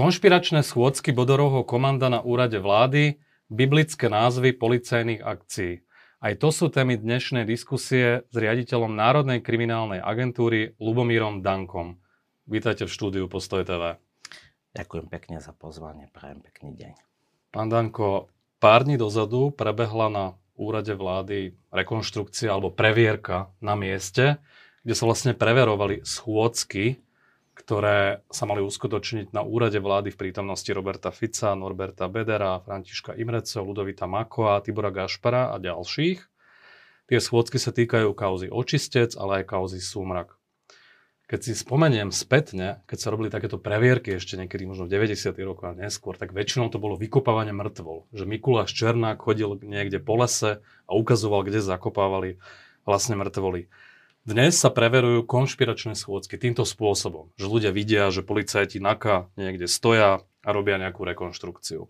Konšpiračné schôdzky Bodorovho komanda na úrade vlády, biblické názvy policajných akcií. Aj to sú témy dnešnej diskusie s riaditeľom Národnej kriminálnej agentúry Lubomírom Dankom. Vítajte v štúdiu Postoj TV. Ďakujem pekne za pozvanie, prajem pekný deň. Pán Danko, pár dní dozadu prebehla na úrade vlády rekonštrukcia alebo previerka na mieste, kde sa vlastne preverovali schôdzky ktoré sa mali uskutočniť na úrade vlády v prítomnosti Roberta Fica, Norberta Bedera, Františka Imrece, Ludovita Makoa, Tibora Gašpara a ďalších. Tie schôdzky sa týkajú kauzy Očistec, ale aj kauzy Súmrak. Keď si spomeniem spätne, keď sa robili takéto previerky ešte niekedy možno v 90. rokoch a neskôr, tak väčšinou to bolo vykopávanie mŕtvol. Že Mikuláš Černák chodil niekde po lese a ukazoval, kde zakopávali vlastne mŕtvoly. Dnes sa preverujú konšpiračné schôdzky týmto spôsobom, že ľudia vidia, že policajti NAKA niekde stoja a robia nejakú rekonštrukciu.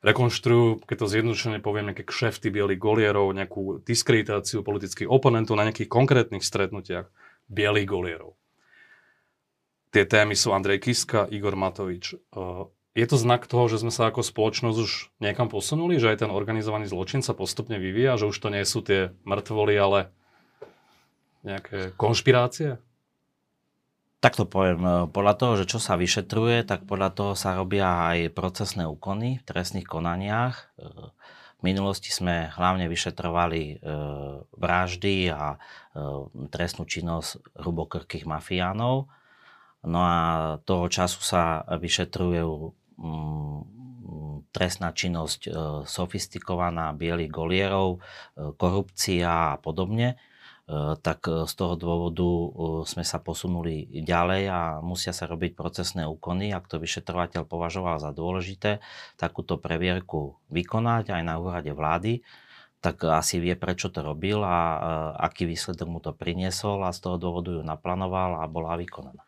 Rekonštruujú, keď to zjednodušene poviem, nejaké kšefty bielých golierov, nejakú diskreditáciu politických oponentov na nejakých konkrétnych stretnutiach bielých golierov. Tie témy sú Andrej Kiska, Igor Matovič. Je to znak toho, že sme sa ako spoločnosť už niekam posunuli, že aj ten organizovaný zločin sa postupne vyvíja, že už to nie sú tie mŕtvoly, ale nejaké konšpirácie? Tak to poviem. E, podľa toho, že čo sa vyšetruje, tak podľa toho sa robia aj procesné úkony v trestných konaniach. E, v minulosti sme hlavne vyšetrovali e, vraždy a trestnú činnosť hrubokrkých mafiánov. No a toho času sa vyšetrujú mm, trestná činnosť sofistikovaná bielých golierov, korupcia a podobne. Eh, tak eh, z toho dôvodu eh, sme sa posunuli ďalej a musia sa robiť procesné úkony. Ak to vyšetrovateľ považoval za dôležité, takúto previerku vykonať aj na úrade vlády, tak asi vie, prečo to robil a aký výsledok mu to priniesol a z toho dôvodu ju naplánoval a bola vykonaná.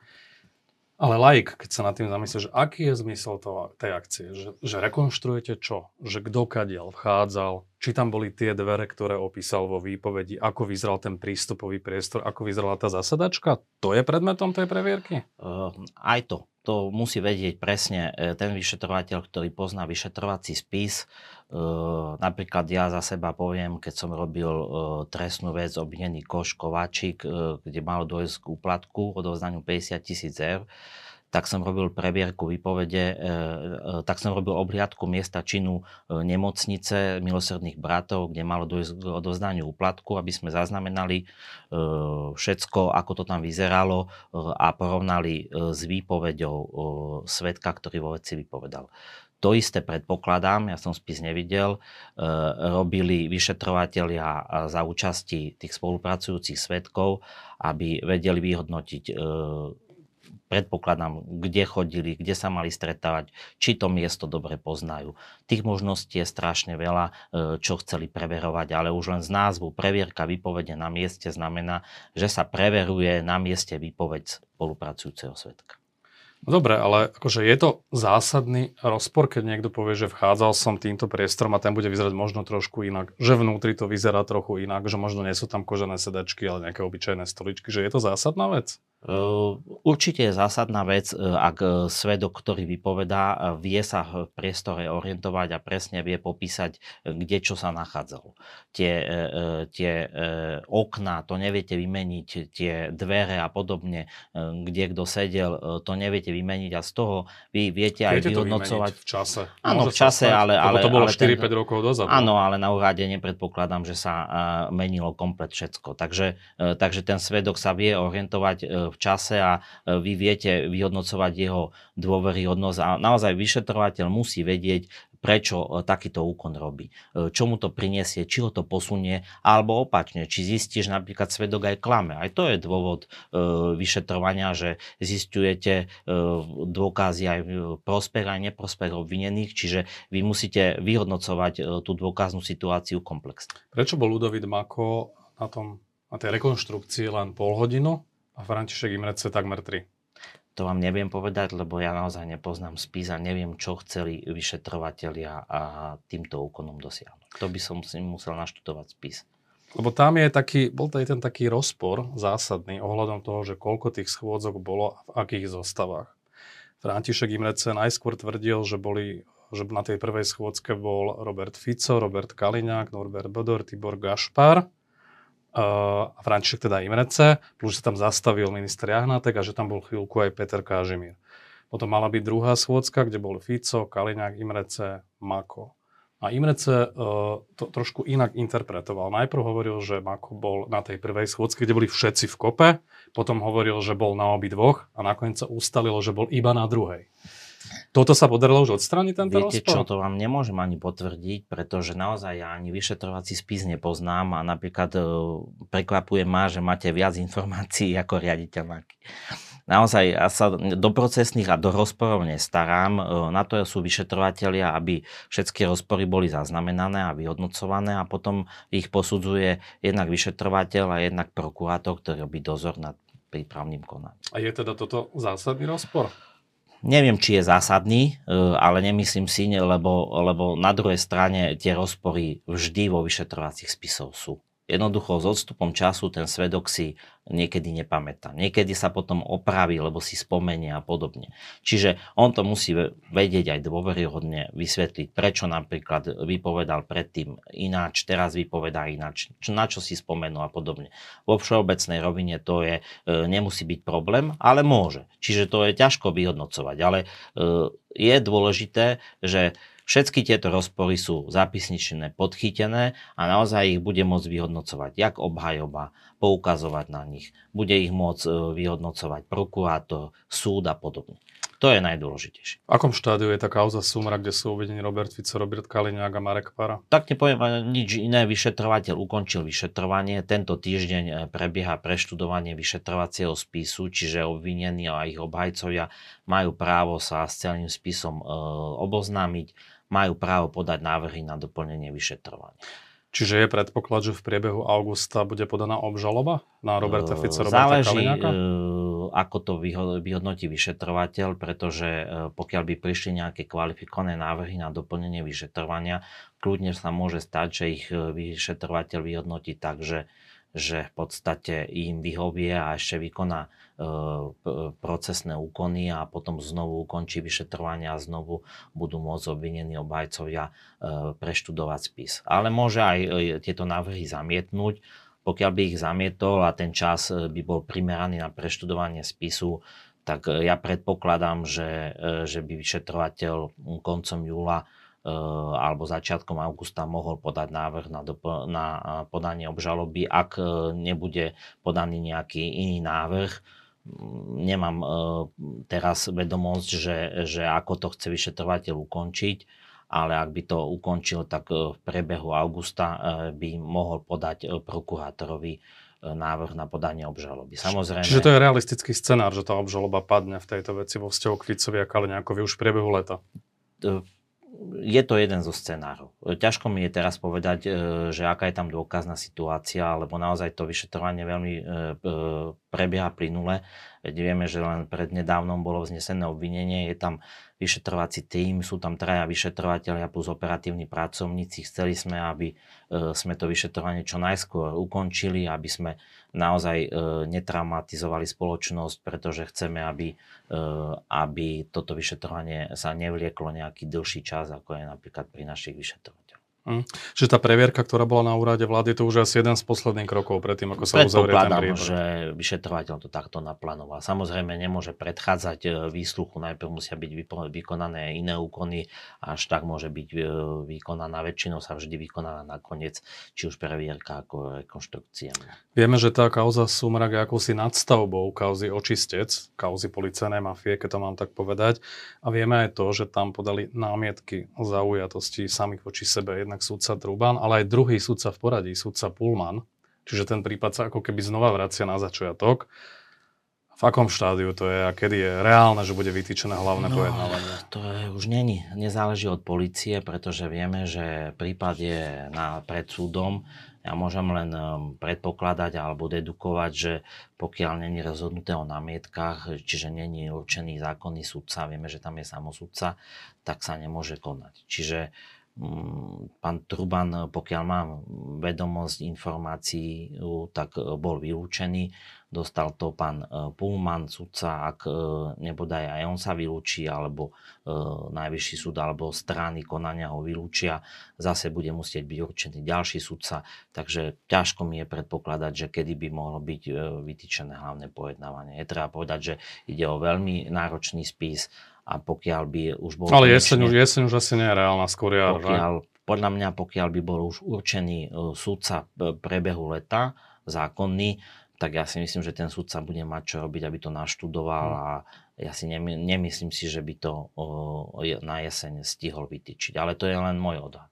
Ale like, keď sa nad tým zamyslí, že aký je zmysel toho, tej akcie? Že, že rekonštruujete čo? Že kto kadiaľ vchádzal? Či tam boli tie dvere, ktoré opísal vo výpovedi? Ako vyzeral ten prístupový priestor? Ako vyzerala tá zasadačka? To je predmetom tej previerky? Uh, aj to to musí vedieť presne e, ten vyšetrovateľ, ktorý pozná vyšetrovací spis. E, napríklad ja za seba poviem, keď som robil e, trestnú vec obvinený Koš Kováčik, kde malo dojsť k úplatku, odovzdaniu 50 tisíc eur, tak som robil previerku výpovede, tak som robil obhliadku miesta činu nemocnice milosrdných bratov, kde malo dojsť k odovzdaniu úplatku, aby sme zaznamenali všetko, ako to tam vyzeralo a porovnali s výpovedou svetka, ktorý vo veci vypovedal. To isté predpokladám, ja som spis nevidel, robili vyšetrovatelia za účasti tých spolupracujúcich svetkov, aby vedeli vyhodnotiť predpokladám, kde chodili, kde sa mali stretávať, či to miesto dobre poznajú. Tých možností je strašne veľa, e, čo chceli preverovať, ale už len z názvu previerka výpovede na mieste znamená, že sa preveruje na mieste výpoveď spolupracujúceho svetka. No dobre, ale akože je to zásadný rozpor, keď niekto povie, že vchádzal som týmto priestorom a ten bude vyzerať možno trošku inak, že vnútri to vyzerá trochu inak, že možno nie sú tam kožené sedačky, ale nejaké obyčajné stoličky, že je to zásadná vec? Určite je zásadná vec, e, ak e, svedok, ktorý vypovedá, vie sa v priestore orientovať a presne vie popísať, kde čo sa nachádzalo. Tie, tie okná, to neviete vymeniť, tie dvere a podobne, kde kto sedel, to neviete vymeniť a z toho vy viete aj vyhodnocovať. v čase. Áno, v čase, ale... ale to bolo 4-5 rokov dozadu. Áno, ale na úrade nepredpokladám, že sa menilo komplet všetko. Takže, takže ten svedok sa vie orientovať v čase a e, vy viete vyhodnocovať jeho dôveryhodnosť a naozaj vyšetrovateľ musí vedieť, prečo e, takýto úkon robí. E, čo mu to prinesie, či ho to posunie, alebo opačne, či zistíš napríklad svedok aj klame. Aj to je dôvod vyšetrovania, že zistujete dôkazy aj prospech aj neprospech obvinených, čiže vy musíte vyhodnocovať tú dôkaznú situáciu komplexne. Prečo bol Ludovit Mako na, tom, na tej rekonštrukcii len pol hodinu a František Imrece takmer 3. To vám neviem povedať, lebo ja naozaj nepoznám spis a neviem, čo chceli vyšetrovateľia a týmto úkonom dosiahnuť. To by som si musel naštudovať spis. Lebo tam je taký, bol aj ten taký rozpor zásadný ohľadom toho, že koľko tých schôdzok bolo a v akých zostavách. František Imrece najskôr tvrdil, že boli že na tej prvej schôdzke bol Robert Fico, Robert Kaliňák, Norbert Bodor, Tibor Gašpar a František teda Imrece, plus že tam zastavil minister Jahnátek a že tam bol chvíľku aj Peter Kážimír. Potom mala byť druhá schôdzka, kde bol Fico, Kaliňák, Imrece, Mako. A Imrece uh, to trošku inak interpretoval. Najprv hovoril, že Mako bol na tej prvej schôdzke, kde boli všetci v kope, potom hovoril, že bol na obi dvoch a nakoniec sa ustalilo, že bol iba na druhej. Toto sa podarilo už odstrániť tento Viete rozpor? čo, to vám nemôžem ani potvrdiť, pretože naozaj ja ani vyšetrovací spis nepoznám a napríklad e, prekvapuje ma, že máte viac informácií ako riaditeľ NAKY. Naozaj ja sa do procesných a do rozporov nestarám. E, na to sú vyšetrovateľia, aby všetky rozpory boli zaznamenané a vyhodnocované a potom ich posudzuje jednak vyšetrovateľ a jednak prokurátor, ktorý robí dozor nad prípravným konaním. A je teda toto zásadný rozpor? Neviem, či je zásadný, e, ale nemyslím si, lebo, lebo na druhej strane tie rozpory vždy vo vyšetrovacích spisov sú. Jednoducho s odstupom času ten svedok si niekedy nepamätá. Niekedy sa potom opraví, lebo si spomenie a podobne. Čiže on to musí vedieť aj dôveryhodne vysvetliť, prečo napríklad vypovedal predtým ináč, teraz vypovedá ináč, čo, na čo si spomenul a podobne. Vo všeobecnej rovine to je, e, nemusí byť problém, ale môže. Čiže to je ťažko vyhodnocovať. Ale e, je dôležité, že Všetky tieto rozpory sú zapisničné, podchytené a naozaj ich bude môcť vyhodnocovať jak obhajoba, poukazovať na nich, bude ich môcť e, vyhodnocovať prokurátor, súd a podobne. To je najdôležitejšie. V akom štádiu je tá kauza Sumra, kde sú uvedení Robert Fico, Robert Kaliňák a Marek Para? Tak nepoviem nič iné. Vyšetrovateľ ukončil vyšetrovanie. Tento týždeň e, prebieha preštudovanie vyšetrovacieho spisu, čiže obvinení a ich obhajcovia majú právo sa s celým spisom e, oboznámiť majú právo podať návrhy na doplnenie vyšetrovania. Čiže je predpoklad, že v priebehu augusta bude podaná obžaloba na Roberta Fico, Roberta Záleží, Kaliňáka? ako to vyhodnotí vyšetrovateľ, pretože e, pokiaľ by prišli nejaké kvalifikované návrhy na doplnenie vyšetrovania, kľudne sa môže stať, že ich vyšetrovateľ vyhodnotí tak, že že v podstate im vyhovie a ešte vykoná e, procesné úkony a potom znovu ukončí vyšetrovanie a znovu budú môcť obvinení obhajcovia e, preštudovať spis. Ale môže aj e, tieto návrhy zamietnúť. Pokiaľ by ich zamietol a ten čas by bol primeraný na preštudovanie spisu, tak ja predpokladám, že, že by vyšetrovateľ koncom júla alebo začiatkom augusta mohol podať návrh na, dopl- na eh, podanie obžaloby, ak eh, nebude podaný nejaký iný návrh. Mm, nemám teraz vedomosť, že, že ako to chce vyšetrovateľ ukončiť, ale ak by to ukončil, tak v prebehu augusta by mohol podať prokurátorovi návrh na podanie obžaloby. Samozrejme... Čiže to je realistický scenár, že tá obžaloba padne v tejto veci vo vzťahu k Ficovi a Kaliňákovi už v priebehu leta je to jeden zo scenárov. Ťažko mi je teraz povedať, e, že aká je tam dôkazná situácia, lebo naozaj to vyšetrovanie veľmi e, e, prebieha plynule. Veď vieme, že len prednedávnom bolo vznesené obvinenie, je tam vyšetrovací tým, sú tam traja vyšetrovateľia plus operatívni pracovníci. Chceli sme, aby sme to vyšetrovanie čo najskôr ukončili, aby sme naozaj netraumatizovali spoločnosť, pretože chceme, aby, aby toto vyšetrovanie sa nevlieklo nejaký dlhší čas, ako je napríklad pri našich vyšetrovateľoch. Hm. Čiže tá previerka, ktorá bola na úrade vlády, to už asi jeden z posledných krokov predtým, ako sa uzavrie ten prípad. že vyšetrovateľ to takto naplánoval. Samozrejme nemôže predchádzať e, výsluchu, najprv musia byť vykonané iné úkony, až tak môže byť e, vykonaná, väčšinou sa vždy vykonaná nakoniec, či už previerka ako rekonštrukcia. Vieme, že tá kauza Sumrak je akousi nadstavbou kauzy očistec, kauzy policajnej mafie, keď to mám tak povedať. A vieme aj to, že tam podali námietky zaujatosti samých voči sebe jednak sudca Truban, ale aj druhý sudca v poradí, sudca Pullman. Čiže ten prípad sa ako keby znova vracia na začiatok. V akom štádiu to je a kedy je reálne, že bude vytýčené hlavné no, pojednávanie? To je, už není. Nezáleží od policie, pretože vieme, že prípad je na, pred súdom. Ja môžem len um, predpokladať alebo dedukovať, že pokiaľ není rozhodnuté o námietkach, čiže není určený zákonný sudca, vieme, že tam je samosudca, tak sa nemôže konať. Čiže pán Truban, pokiaľ mám vedomosť informácií, tak e, bol vylúčený. Dostal to pán e, Pullman, sudca, ak e, nebodaj aj on sa vylúči, alebo najvyšší súd, alebo strany konania ho vylúčia, zase bude musieť byť určený ďalší sudca, takže ťažko mi je predpokladať, že kedy by mohlo byť vytýčené hlavné pojednávanie. Je treba povedať, že ide o veľmi náročný spis, a pokiaľ by už bol... Ale jeseň už, jeseň už asi nie je reálna, skôr jar, pokiaľ, Podľa mňa, pokiaľ by bol už určený e, súdca prebehu leta, zákonný, tak ja si myslím, že ten súdca bude mať čo robiť, aby to naštudoval hmm. a ja si nemyslím si, že by to na jeseň stihol vytýčiť. Ale to je len môj odhad.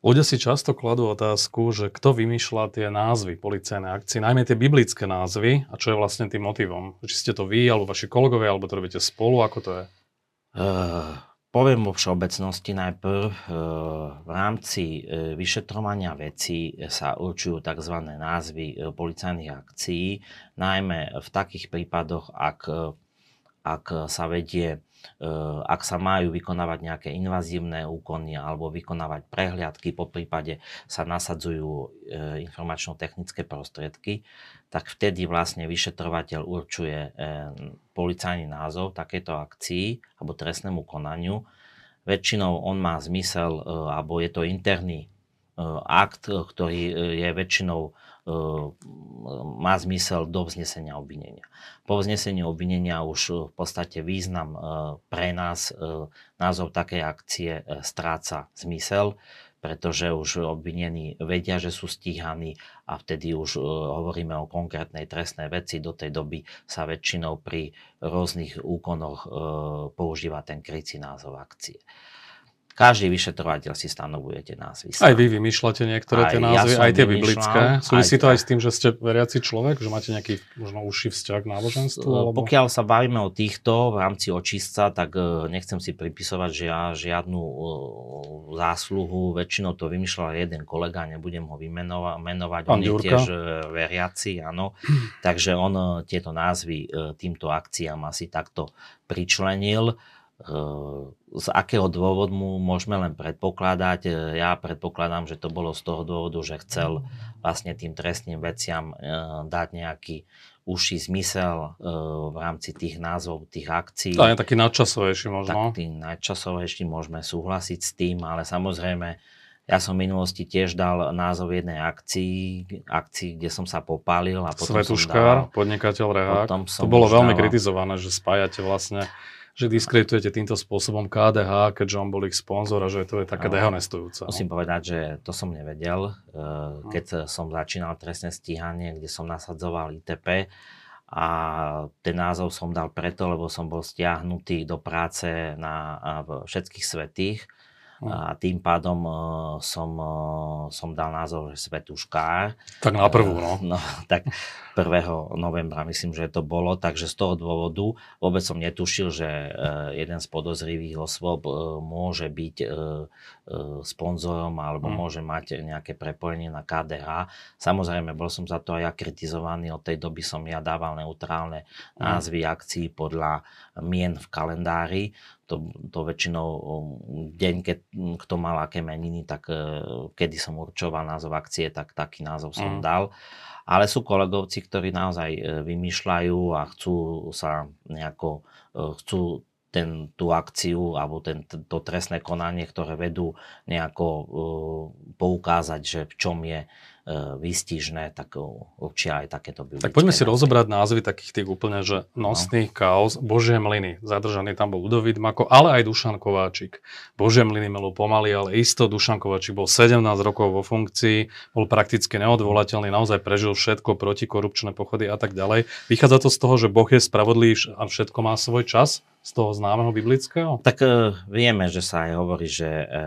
Ľudia si často kladú otázku, že kto vymýšľa tie názvy policajné akcie, najmä tie biblické názvy a čo je vlastne tým motivom. Či ste to vy, alebo vaši kolegovia, alebo to robíte spolu, ako to je? Uh, poviem vo všeobecnosti najprv. Uh, v rámci uh, vyšetrovania vecí sa určujú tzv. názvy uh, policajných akcií, najmä v takých prípadoch, ak, ak sa vedie ak sa majú vykonávať nejaké invazívne úkony alebo vykonávať prehliadky, po prípade sa nasadzujú eh, informačno-technické prostriedky, tak vtedy vlastne vyšetrovateľ určuje eh, policajný názov takéto akcii alebo trestnému konaniu. Väčšinou on má zmysel, alebo je to interný akt, ktorý je väčšinou má zmysel do vznesenia obvinenia. Po vznesení obvinenia už v podstate význam pre nás, názov takej akcie stráca zmysel, pretože už obvinení vedia, že sú stíhaní a vtedy už hovoríme o konkrétnej trestnej veci. Do tej doby sa väčšinou pri rôznych úkonoch používa ten krycí názov akcie. Každý vyšetrovateľ si stanovuje tie názvy. Aj vy vymýšľate niektoré tie názvy, ja aj tie biblické. Súvisí to aj s tým, že ste veriaci človek, že máte nejaký možno užší vzťah k náboženstvu? Alebo... Pokiaľ sa bavíme o týchto v rámci očistca, tak e, nechcem si pripísovať že ja žiadnu e, zásluhu. Väčšinou to vymýšľal jeden kolega, nebudem ho vymenovať. on je tiež e, veriaci, áno. Takže on tieto názvy týmto akciám asi takto pričlenil z akého dôvodu môžeme len predpokladať. E, ja predpokladám, že to bolo z toho dôvodu, že chcel vlastne tým trestným veciam e, dať nejaký užší zmysel v rámci tých názvov, tých akcií. Je taký nadčasovejší možno. Taký nadčasovejší môžeme súhlasiť s tým, ale samozrejme ja som v minulosti tiež dal názov jednej akcii, akcii, kde som sa popálil. A potom Svetuškár, som dal, podnikateľ Rehák. To bolo veľmi dal, kritizované, že spájate vlastne že diskreditujete týmto spôsobom KDH, keďže on bol ich sponzor a že to je také no, dehonestujúce. Musím no. povedať, že to som nevedel, eh, no. keď som začínal trestné stíhanie, kde som nasadzoval ITP a ten názov som dal preto, lebo som bol stiahnutý do práce na všetkých svetých a tým pádom uh, som, uh, som dal názov, že Svetuškár. Tak na prvú, no. no tak 1. novembra myslím, že to bolo, takže z toho dôvodu vôbec som netušil, že uh, jeden z podozrivých osôb môže byť sponzorom alebo hmm. môže mať nejaké prepojenie na KDH. Samozrejme, bol som za to aj ja kritizovaný, od tej doby som ja dával neutrálne mm. názvy akcií podľa mien v kalendári to, to väčšinou um, deň, keď kto mal aké meniny, tak e, kedy som určoval názov akcie, tak taký názov som mm. dal. Ale sú kolegovci, ktorí naozaj e, vymýšľajú a chcú sa nejako, e, chcú ten, tú akciu alebo ten, to trestné konanie, ktoré vedú nejako uh, poukázať, že v čom je uh, výstižné, tak určia aj takéto biblické. Tak poďme si rozobrať názvy takých tých úplne, že nosných no. kaos, Božie mlyny, zadržaný tam bol Ludovít Mako, ale aj Dušan Kováčik. Božie mlyny melú pomaly, ale isto Dušan Kováčik bol 17 rokov vo funkcii, bol prakticky neodvolateľný, naozaj prežil všetko, protikorupčné pochody a tak ďalej. Vychádza to z toho, že Boh je spravodlivý a všetko má svoj čas? Z toho známeho biblického? Tak e, vieme, že sa aj hovorí, že e, e,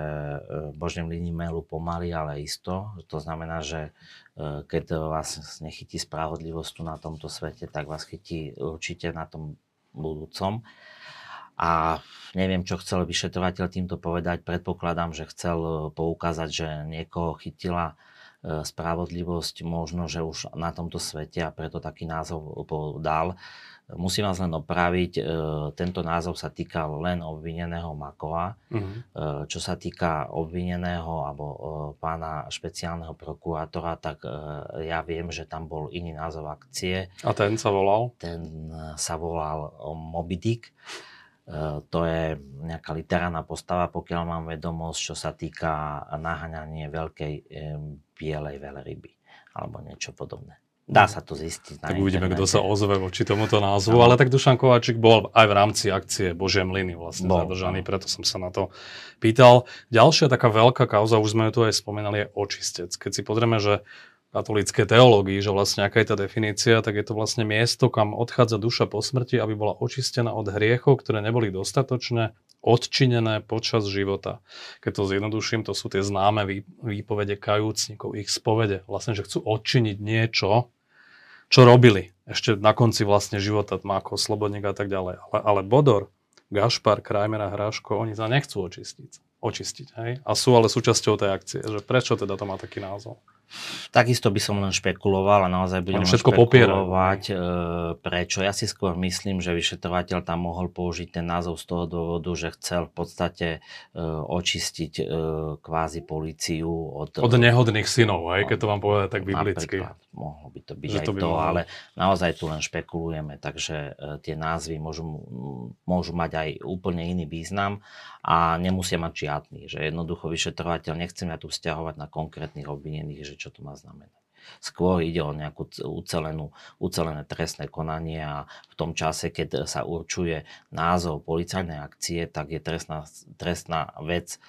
Božím líni melu pomaly, ale isto. To znamená, že e, keď vás nechytí spravodlivosť tu na tomto svete, tak vás chytí určite na tom budúcom. A neviem, čo chcel vyšetrovateľ týmto povedať. Predpokladám, že chcel e, poukázať, že niekoho chytila spravodlivosť možno, že už na tomto svete a preto taký názov dal. Musím vás len opraviť, e, tento názov sa týkal len obvineného Makova. Uh-huh. Čo sa týka obvineného alebo pána špeciálneho prokurátora, tak ja viem, že tam bol iný názov akcie. A ten sa volal? Ten sa volal Moby Dick. To je nejaká literárna postava, pokiaľ mám vedomosť, čo sa týka naháňanie veľkej bielej veľryby alebo niečo podobné. Dá sa to zistiť. tak uvidíme, kto sa ozve voči tomuto názvu. No. Ale tak Dušan Kováčik bol aj v rámci akcie Božie mlyny vlastne bol, zadržaný, no. preto som sa na to pýtal. Ďalšia taká veľká kauza, už sme ju tu aj spomínali, je očistec. Keď si pozrieme, že katolíckej teológii, že vlastne aká je tá definícia, tak je to vlastne miesto, kam odchádza duša po smrti, aby bola očistená od hriechov, ktoré neboli dostatočne odčinené počas života. Keď to zjednoduším, to sú tie známe výpovede kajúcnikov, ich spovede. Vlastne, že chcú odčiniť niečo, čo robili ešte na konci vlastne života, ako Slobodník a tak ďalej. Ale, ale Bodor, Gašpar, Krajmer a Hráško, oni sa nechcú očistiť. očistiť hej? A sú ale súčasťou tej akcie. Že prečo teda to má taký názov? Takisto by som len špekuloval a naozaj budem všetko špekulovať, e, prečo. Ja si skôr myslím, že vyšetrovateľ tam mohol použiť ten názov z toho dôvodu, že chcel v podstate e, očistiť e, kvázi policiu od... Od nehodných synov, aj, keď to vám povedať tak biblicky. Mohlo by to byť že aj to, by to ale naozaj tu len špekulujeme, takže tie názvy môžu, môžu mať aj úplne iný význam a nemusia mať žiadny, že jednoducho vyšetrovateľ nechcem ja tu vzťahovať na konkrétnych obvinených, že čo to má znamenať. Skôr ide o nejakú ucelenú, ucelené trestné konanie a v tom čase, keď sa určuje názov policajnej akcie, tak je trestná, trestná vec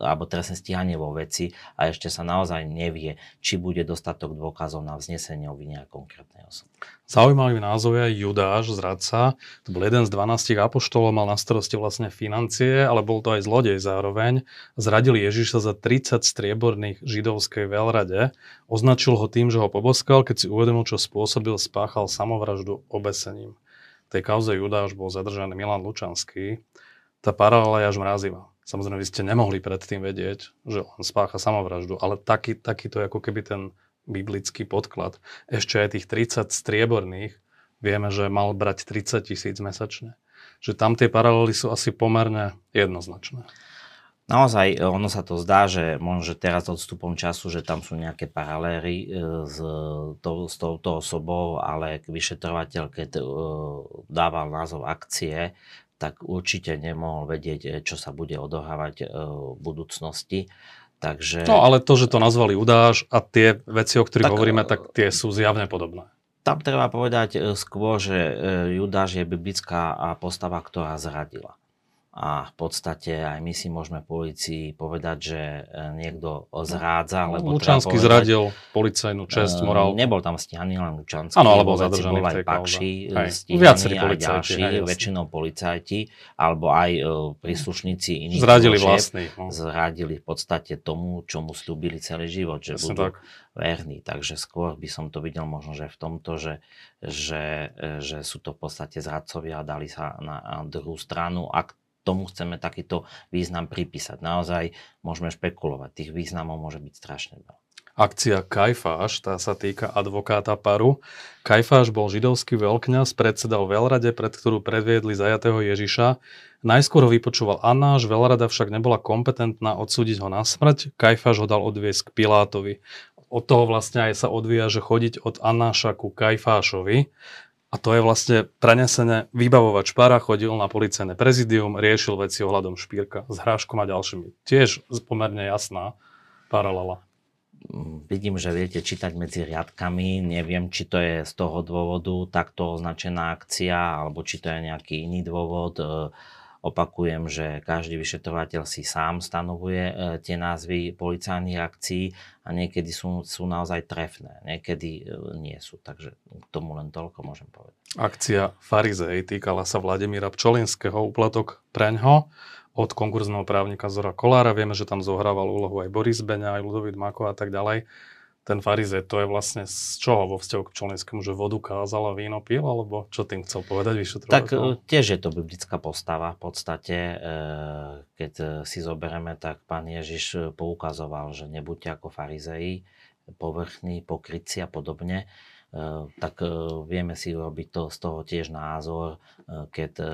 alebo trestné stíhanie vo veci a ešte sa naozaj nevie, či bude dostatok dôkazov na vznesenie obvinenia konkrétnej osoby. Zaujímavý názov je Judáš, zradca. To bol jeden z 12 apoštolov, mal na starosti vlastne financie, ale bol to aj zlodej zároveň. Zradil Ježiša za 30 strieborných židovskej veľrade. Označil ho tým, že ho poboskal, keď si uvedomil, čo spôsobil, spáchal samovraždu obesením. V tej kauze Judáš bol zadržaný Milan Lučanský. Tá paralela je až mrazivá. Samozrejme, vy ste nemohli predtým vedieť, že on spácha samovraždu, ale taký, takýto ako keby ten biblický podklad. Ešte aj tých 30 strieborných vieme, že mal brať 30 tisíc mesačne. Že tam tie paralely sú asi pomerne jednoznačné. Naozaj, ono sa to zdá, že možno že teraz odstupom času, že tam sú nejaké paralely e, s, to, s touto osobou, ale vyšetrovateľ, keď e, dával názov akcie, tak určite nemohol vedieť, e, čo sa bude odohávať e, v budúcnosti. Takže... No ale to, že to nazvali udáž a tie veci, o ktorých tak, hovoríme, tak tie sú zjavne podobné. Tam treba povedať e, skôr, že Judáš je biblická postava, ktorá zradila a v podstate aj my si môžeme policii povedať, že e, niekto zrádza. Lebo Lučanský povedať, zradil policajnú čest, e, morálku. Nebol tam stíhaný len Lučanský, Áno, alebo zadržaný bol aj Pakši, stíhaní aj ďalší, hej, väčšinou policajti, alebo aj uh, príslušníci iných Zradili vlastní. No. Zradili v podstate tomu, čo mu slúbili celý život, že Jasne budú tak. verní. Takže skôr by som to videl možno, že v tomto, že, že, že sú to v podstate zradcovia a dali sa na druhú stranu. Ak tomu chceme takýto význam pripísať. Naozaj môžeme špekulovať. Tých významov môže byť strašne veľa. Akcia Kajfáš, tá sa týka advokáta Paru. Kajfáš bol židovský veľkňaz, predsedal veľrade, pred ktorú predviedli zajatého Ježiša. Najskôr ho vypočúval Anáš, veľrada však nebola kompetentná odsúdiť ho na smrť. Kajfáš ho dal odviesť k Pilátovi. Od toho vlastne aj sa odvíja, že chodiť od Anáša ku Kajfášovi. A to je vlastne prenesené. Vybavovač Para chodil na policajné prezidium, riešil veci ohľadom Špírka s Hráškom a ďalšími. Tiež pomerne jasná paralela. Vidím, že viete čítať medzi riadkami. Neviem, či to je z toho dôvodu takto označená akcia, alebo či to je nejaký iný dôvod. Opakujem, že každý vyšetrovateľ si sám stanovuje e, tie názvy policajných akcií a niekedy sú, sú naozaj trefné, niekedy e, nie sú. Takže k tomu len toľko môžem povedať. Akcia Farizej týkala sa Vladimíra Pčolinského, úplatok preňho od konkurzného právnika Zora Kolára. Vieme, že tam zohrával úlohu aj Boris Beňa, aj Ludovít Mako a tak ďalej ten farizej, to je vlastne z čoho vo vzťahu k Čolenskému, že vodu kázal a víno pil, alebo čo tým chcel povedať vyšetrovateľ? Tak e, tiež je to biblická postava. V podstate, e, keď si zoberieme, tak pán Ježiš poukazoval, že nebuďte ako farizeji, povrchný, pokrytci a podobne, tak vieme si urobiť to, z toho tiež názor, keď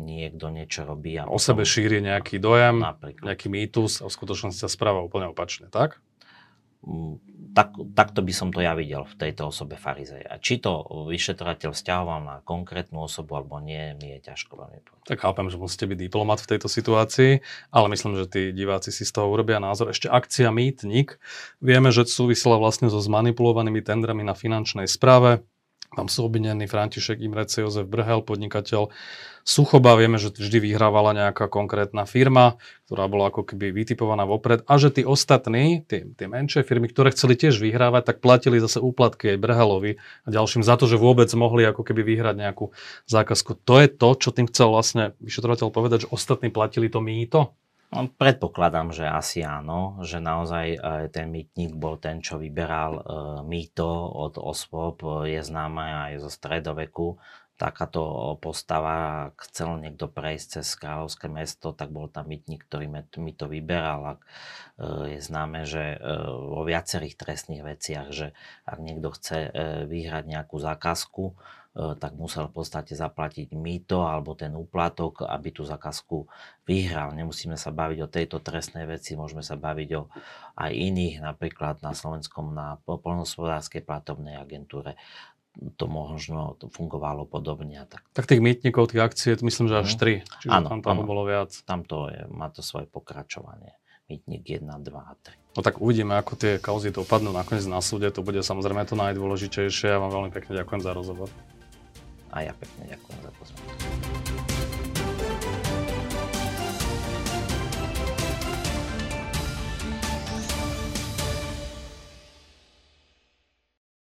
niekto niečo robí. A o potom... sebe šíri nejaký dojem, napríklad. nejaký mýtus a v skutočnosti sa správa úplne opačne, tak? Tak, takto by som to ja videl v tejto osobe farizeja. Či to vyšetrovateľ vzťahoval na konkrétnu osobu alebo nie, mi je ťažko veľmi povedať. Tak chápem, že musíte byť diplomat v tejto situácii, ale myslím, že tí diváci si z toho urobia názor. Ešte akcia Mýtnik. Vieme, že súvisela vlastne so zmanipulovanými tendrami na finančnej správe. Tam sú obvinení František Imrece, Jozef Brhel, podnikateľ Suchoba. Vieme, že vždy vyhrávala nejaká konkrétna firma, ktorá bola ako keby vytipovaná vopred a že tí ostatní, tie, tie menšie firmy, ktoré chceli tiež vyhrávať, tak platili zase úplatky aj Brhelovi a ďalším za to, že vôbec mohli ako keby vyhrať nejakú zákazku. To je to, čo tým chcel vlastne vyšetrovateľ povedať, že ostatní platili to mýto? No, predpokladám, že asi áno, že naozaj e, ten mýtnik bol ten, čo vyberal e, mýto od osôb, je známe aj zo stredoveku. Takáto postava, ak chcel niekto prejsť cez kráľovské mesto, tak bol tam mýtnik, ktorý mi to vyberal. Ak, e, je známe, že vo viacerých trestných veciach, že ak niekto chce vyhrať nejakú zákazku, E, tak musel v podstate zaplatiť mýto alebo ten úplatok, aby tú zákazku vyhral. Nemusíme sa baviť o tejto trestnej veci, môžeme sa baviť o aj iných, napríklad na Slovenskom na polnospodárskej platobnej agentúre to možno to fungovalo podobne. tak. tak tých mýtnikov, tých akcií, myslím, že až mhm. tri. Čiže áno, tam toho bolo viac. Tam to je, má to svoje pokračovanie. Mýtnik 1, 2 a 3. No tak uvidíme, ako tie kauzy dopadnú nakoniec na súde. To bude samozrejme to najdôležitejšie. Ja vám veľmi pekne ďakujem za rozhovor a ja pekne ďakujem za pozornosť.